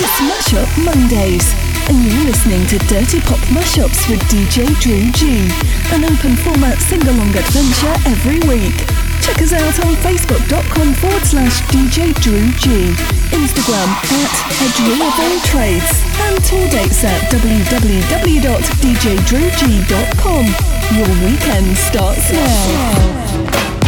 It's Mashup Mondays, and you're listening to Dirty Pop Mashups with DJ Drew G, an open format sing-along adventure every week. Check us out on facebook.com forward slash DJ Drew G, Instagram at Edgeweaving Trades, and tour dates at www.djdrewg.com. Your weekend starts now.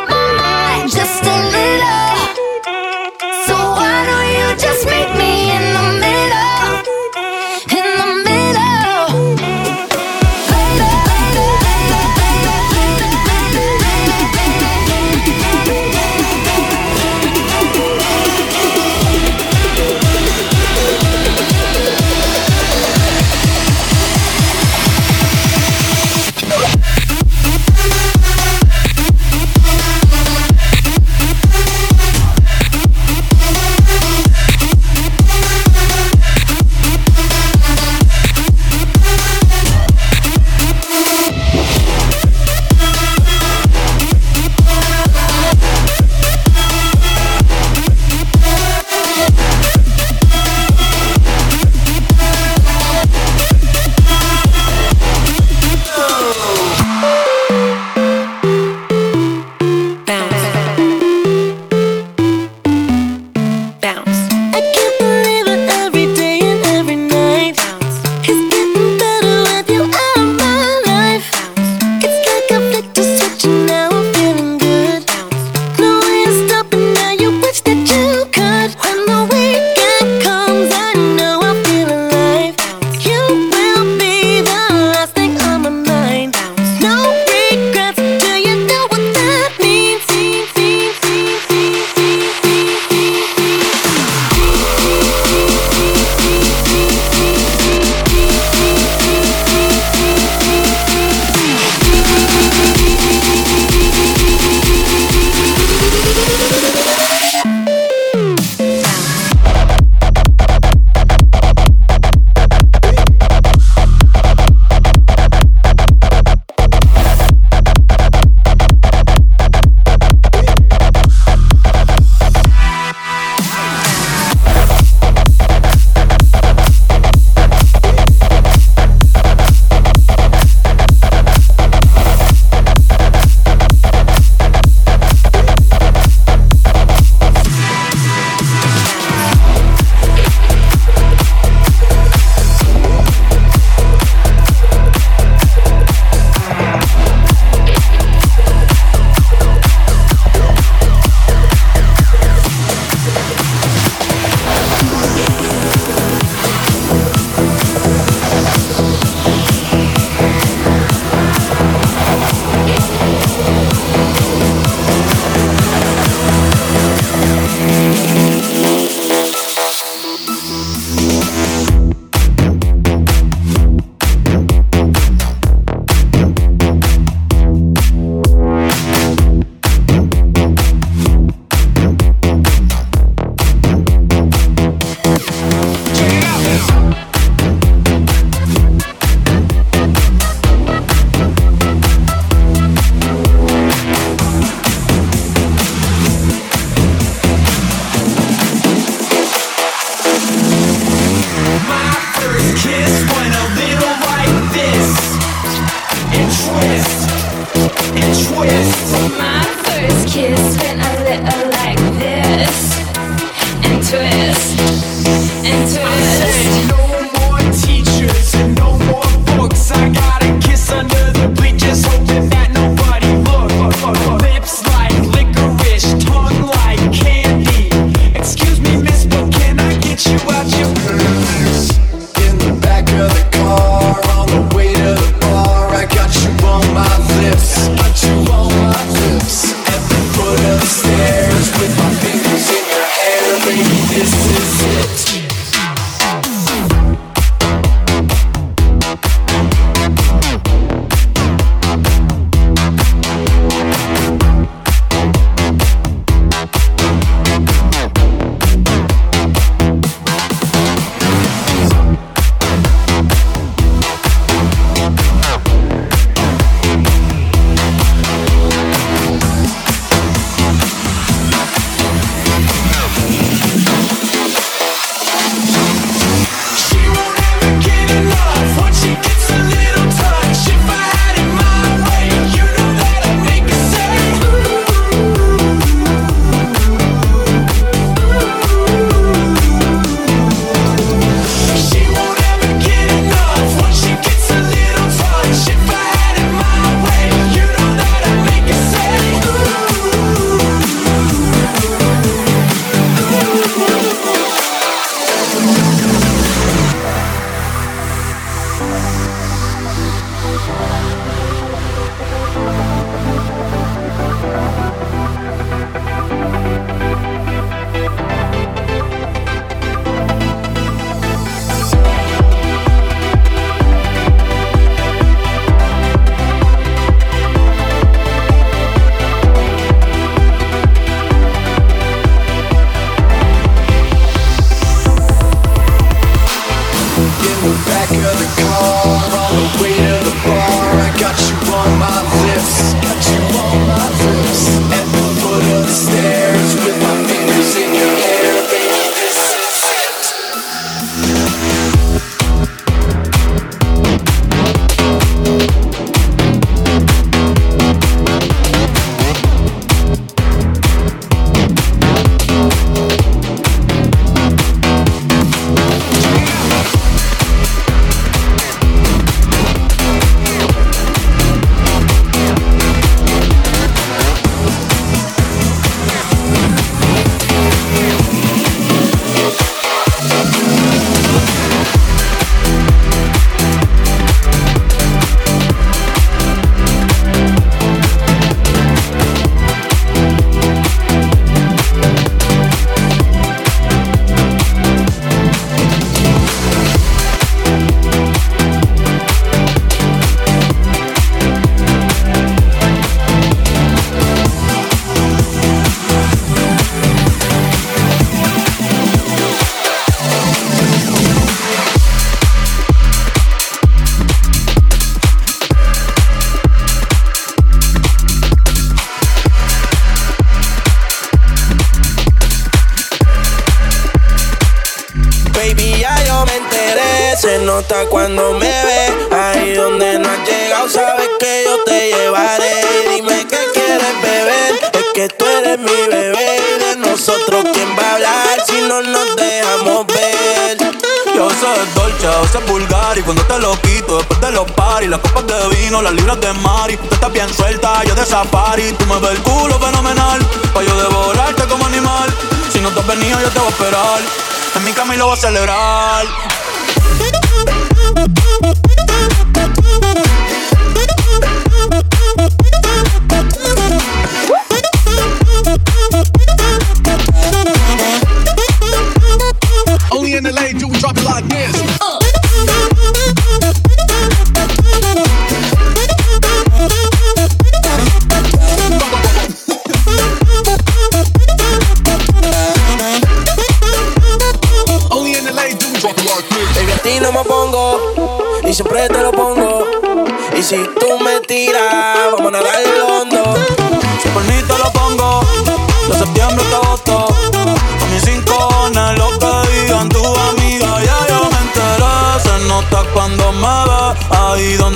celebrar.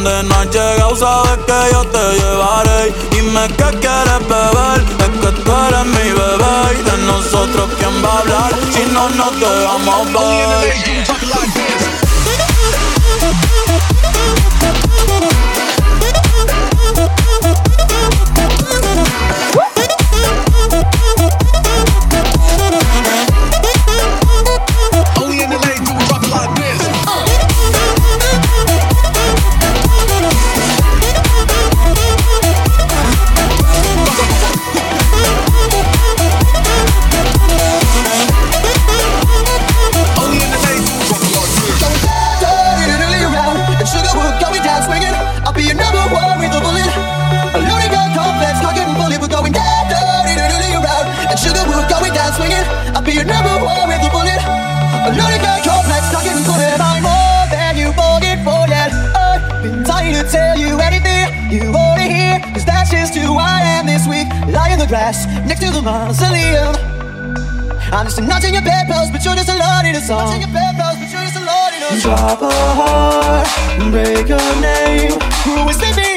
donde no has llegado sabes que yo te llevaré. Dime qué quieres beber, es que tú eres mi bebé. Y de nosotros quién va a hablar si no no nos dejamos ver. of a heart. Break your name. Who is the?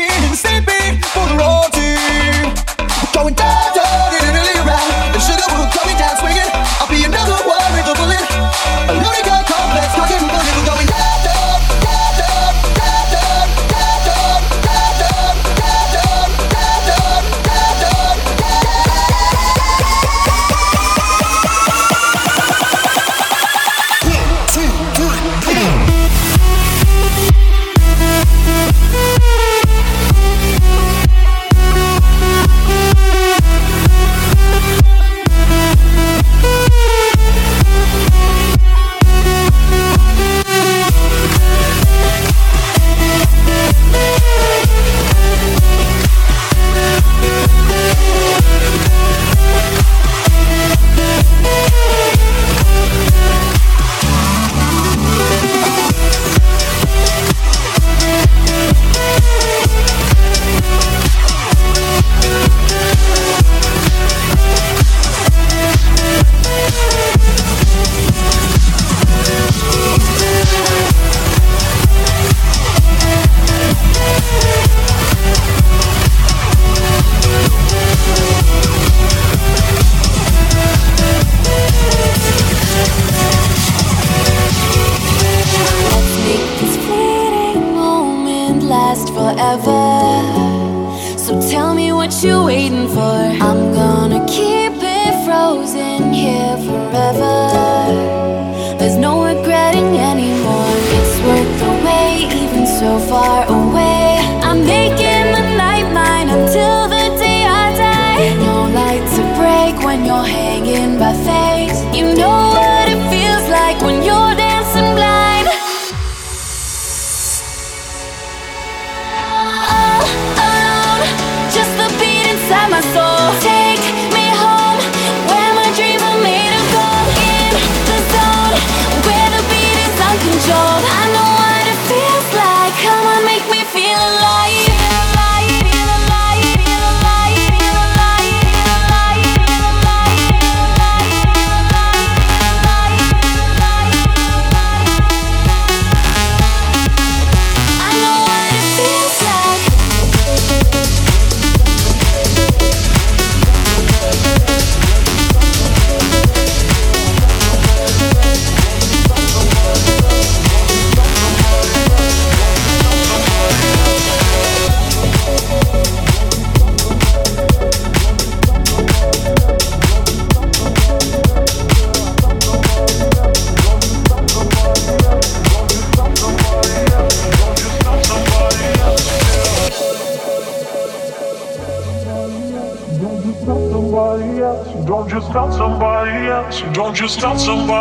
Don't just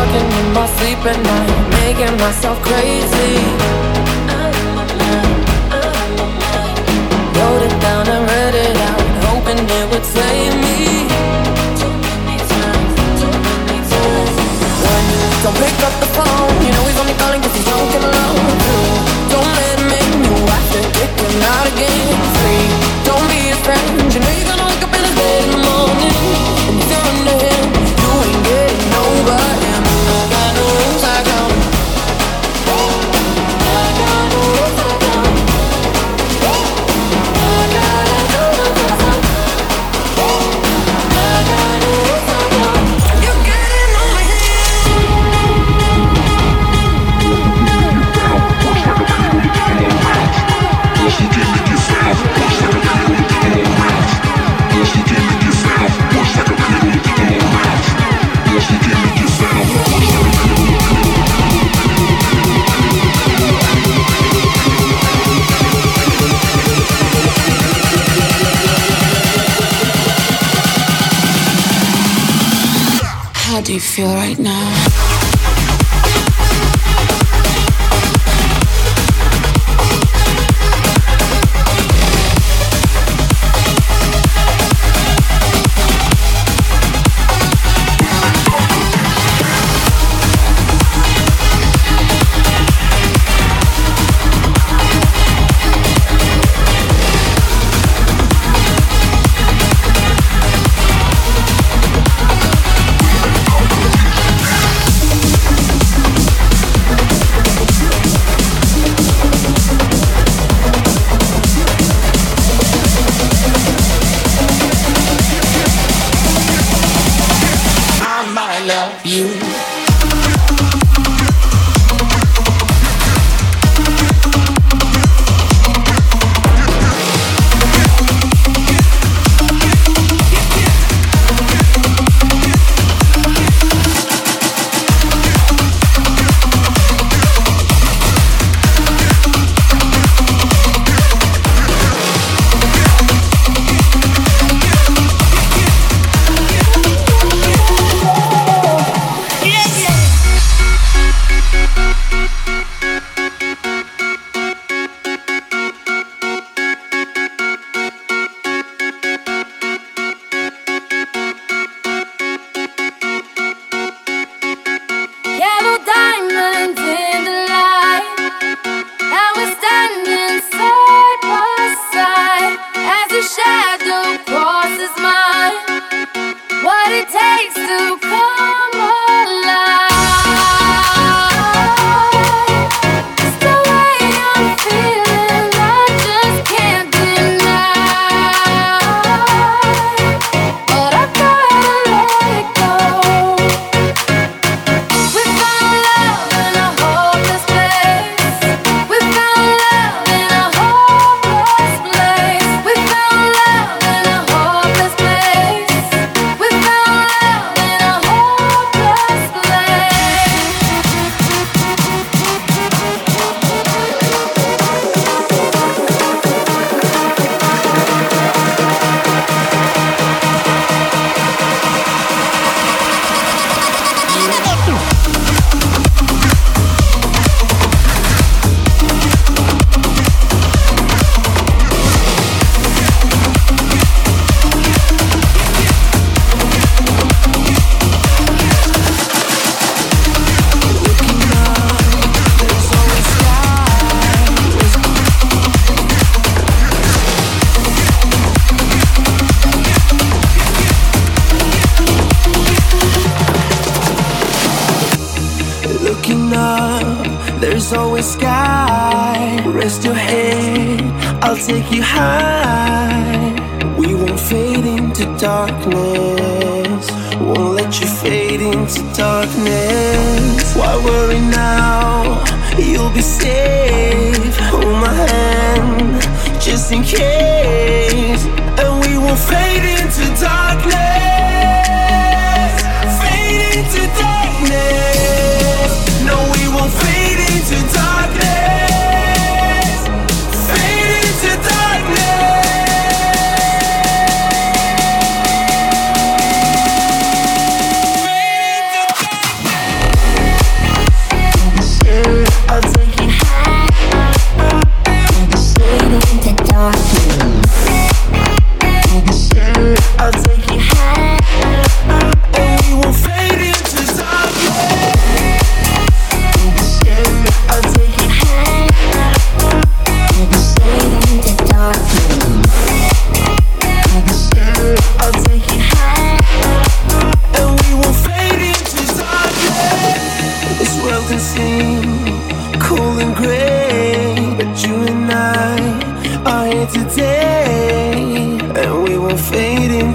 talking in my sleep at night, making myself crazy. Wrote it down and read it out, hoping it would save me. Don't pick up the phone. you feel right now? you.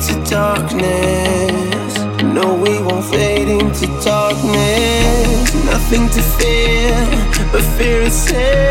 into darkness. No, we won't fade into darkness. Nothing to fear, but fear itself.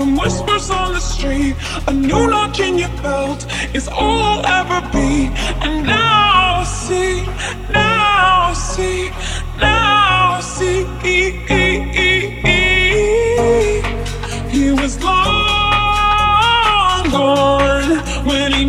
from whispers on the street. A new lock in your belt is all I'll ever be. And now I see, now I see, now I see. He was long gone when he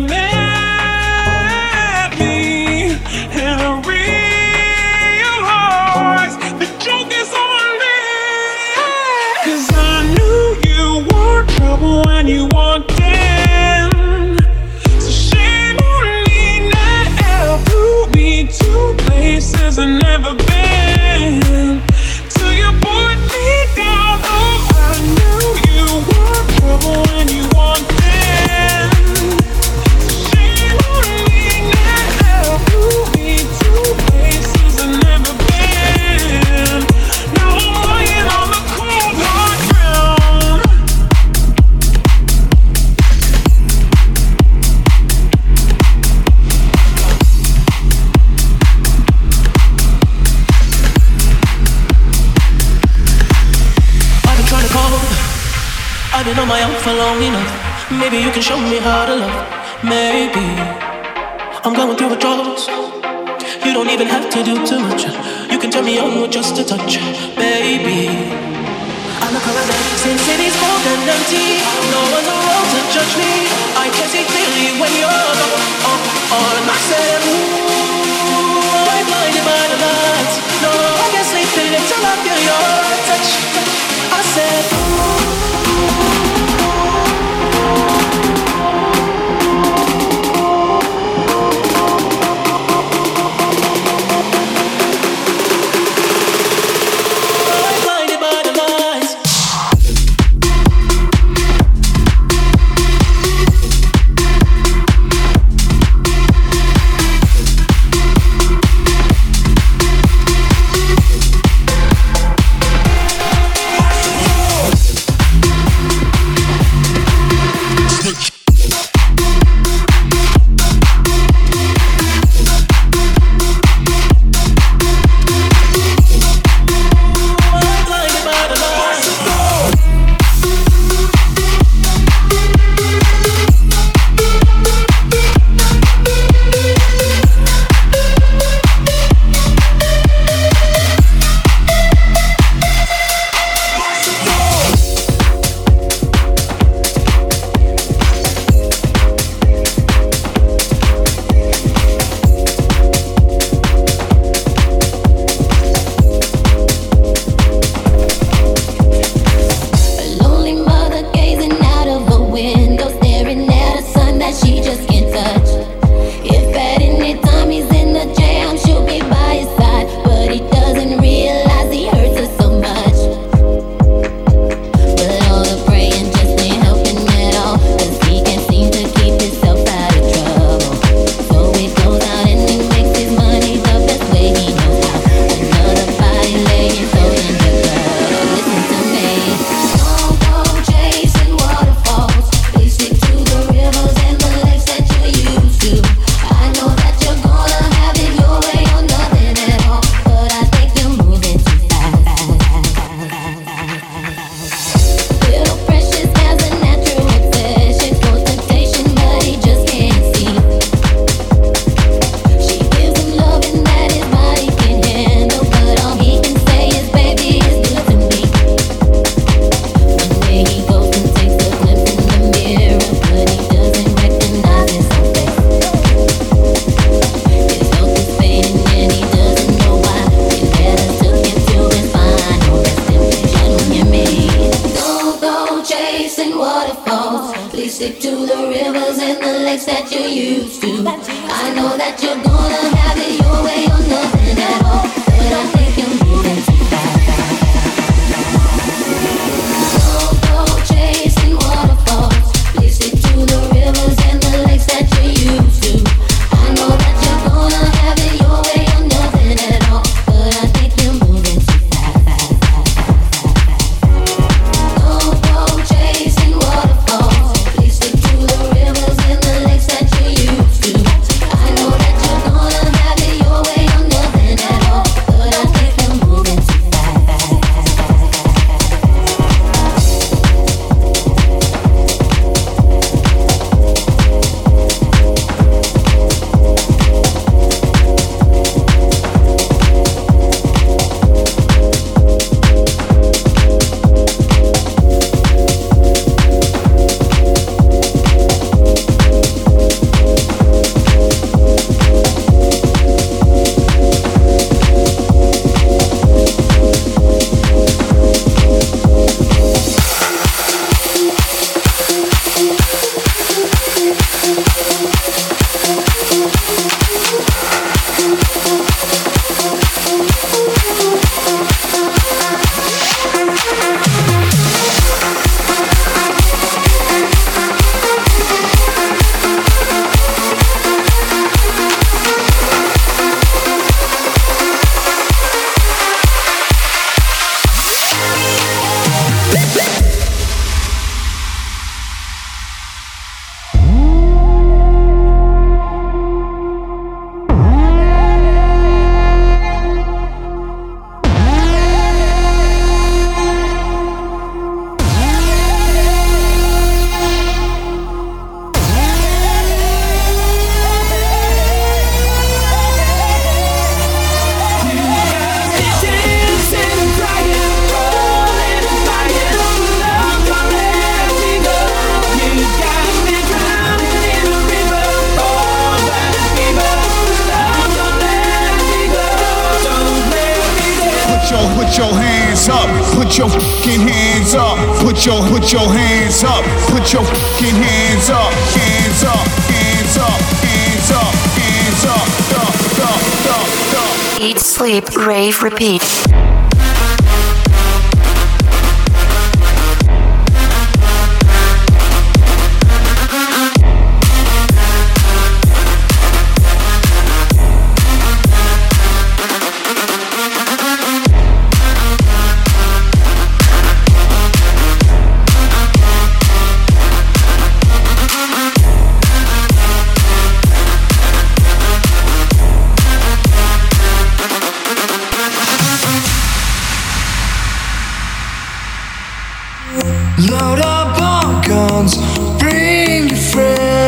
how to love. Maybe I'm going through withdrawals. You don't even have to do too much. You can turn me on with just a touch, baby. I look around and since it is cold and empty, no one's around to judge me. I can see clearly when you're on, my myself. Ooh, I'm blinded by the lights. No, I can't sleep till I feel your touch.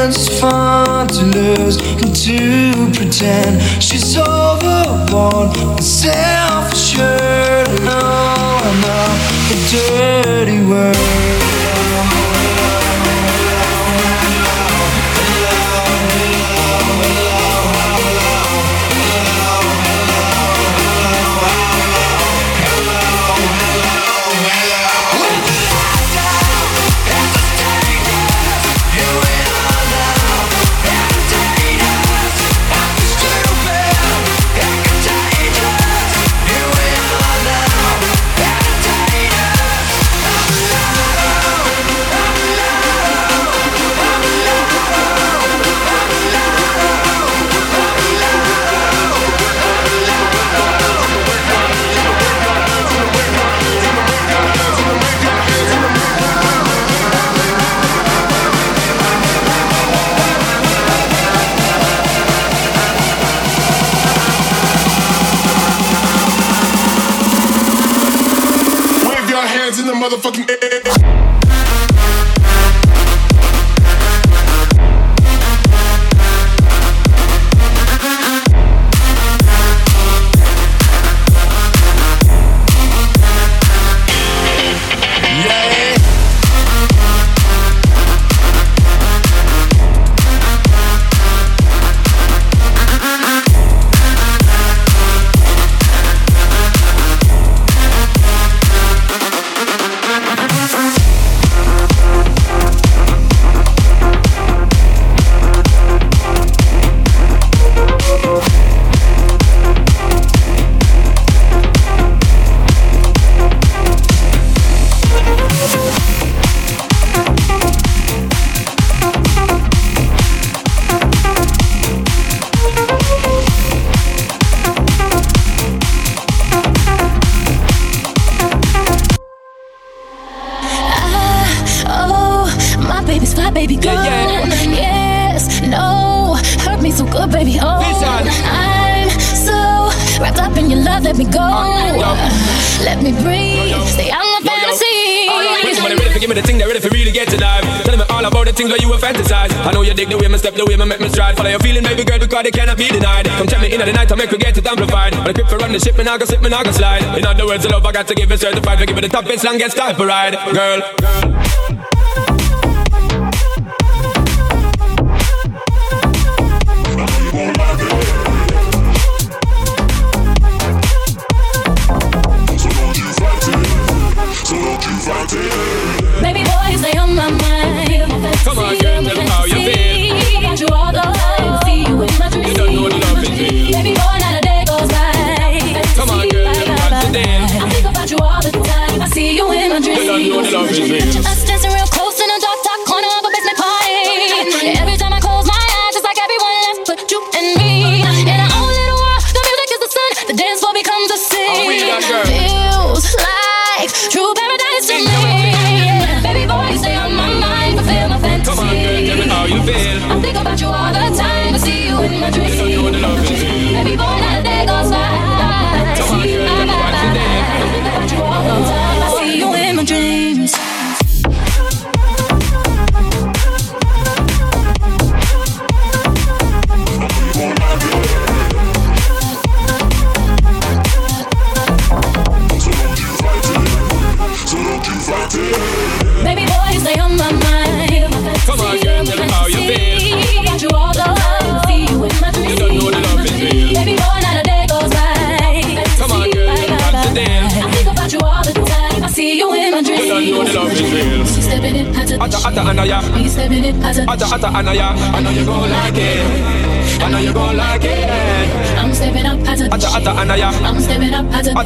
chance is fun to lose and to pretend she's overboard and self assured. Oh, no, I'm not a dirty word. the ship and I go slip and I go slide. In other words, the love I got to give is certified. give giving the toughest, longest type of ride. Girl, girl.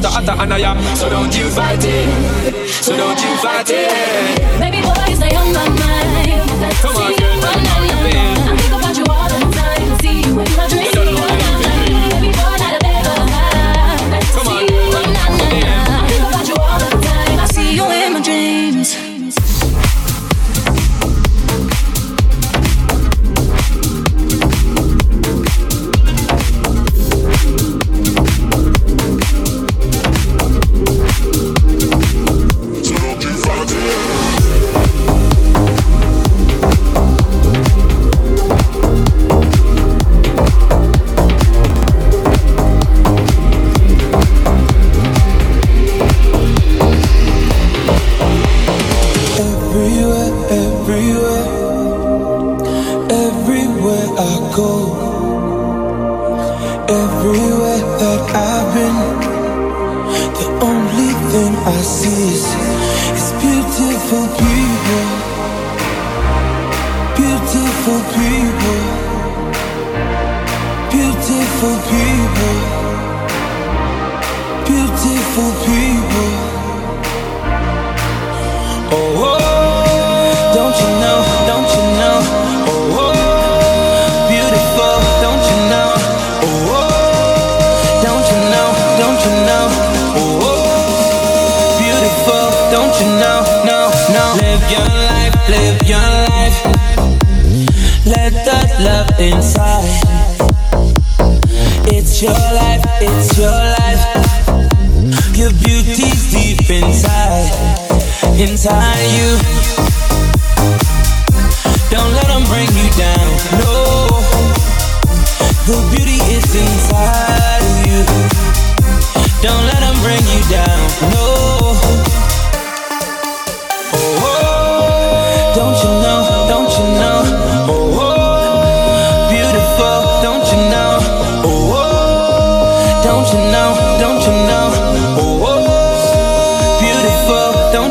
hotter, hotter, and I am. So don't you fight it. So don't you fight it. beautiful people. Oh, oh, don't you know? Don't you know? Oh, oh, beautiful. Don't you know? Oh, oh, don't you know? Don't you know? Oh, oh, beautiful. Don't you know? No, no. Live your life. Live your life. Let that love inside. It's your life. It's your life. Your beauty's deep inside, inside you. Don't let them bring you down, no. The beauty is inside you. Don't let them bring you down.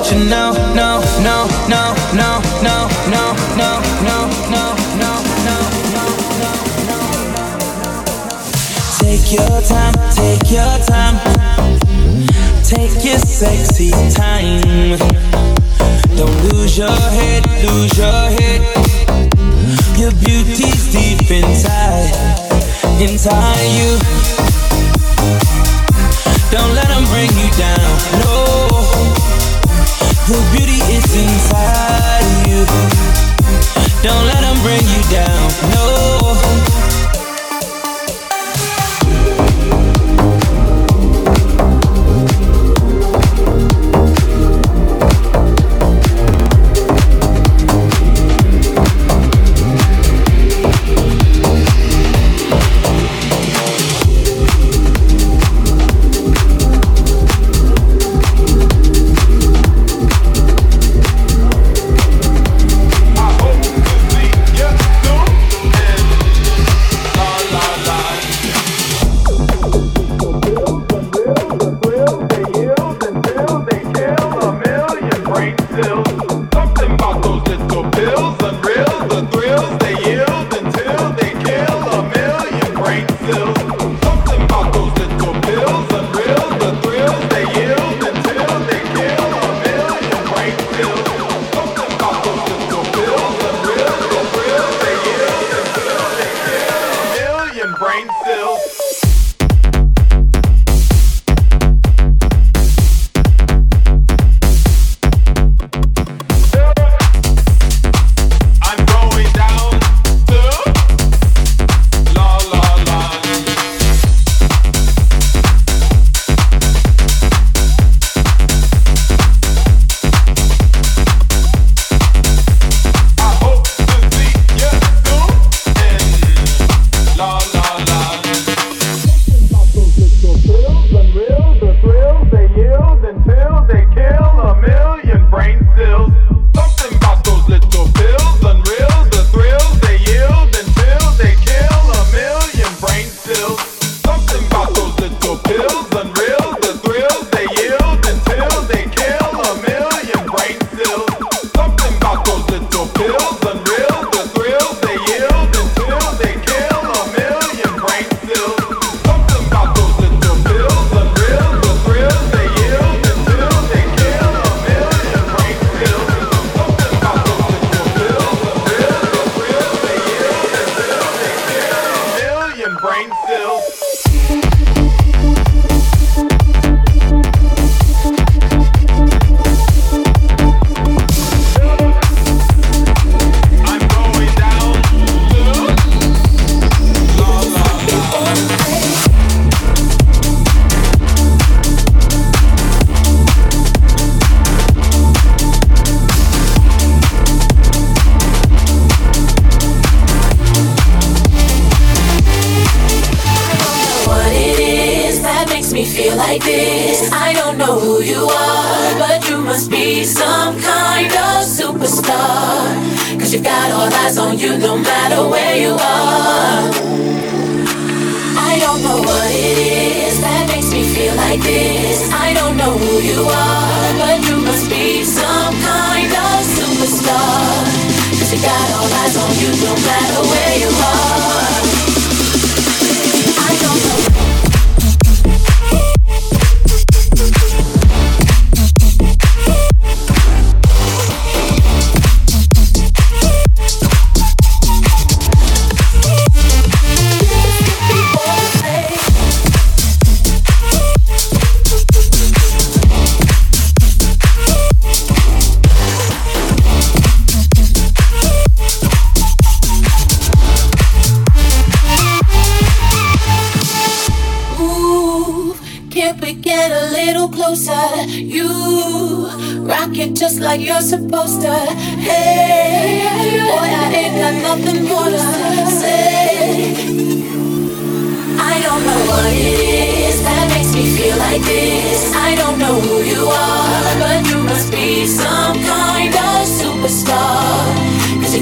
want you now, now, now, now, now, now, now, now, now, now, now, now. Take your time, take your time, take your sexy time. Don't lose your head, lose your head. Your beauty's deep inside, inside you. Don't let them bring you down. No. The beauty is inside you. Don't let them bring you down. No.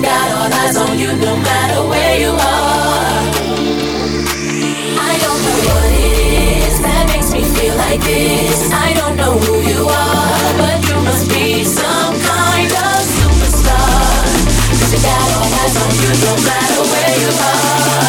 got all eyes on you no matter where you are. I don't know what it is that makes me feel like this. I don't know who you are, but you must be some kind of superstar. Got all eyes on you no matter where you are.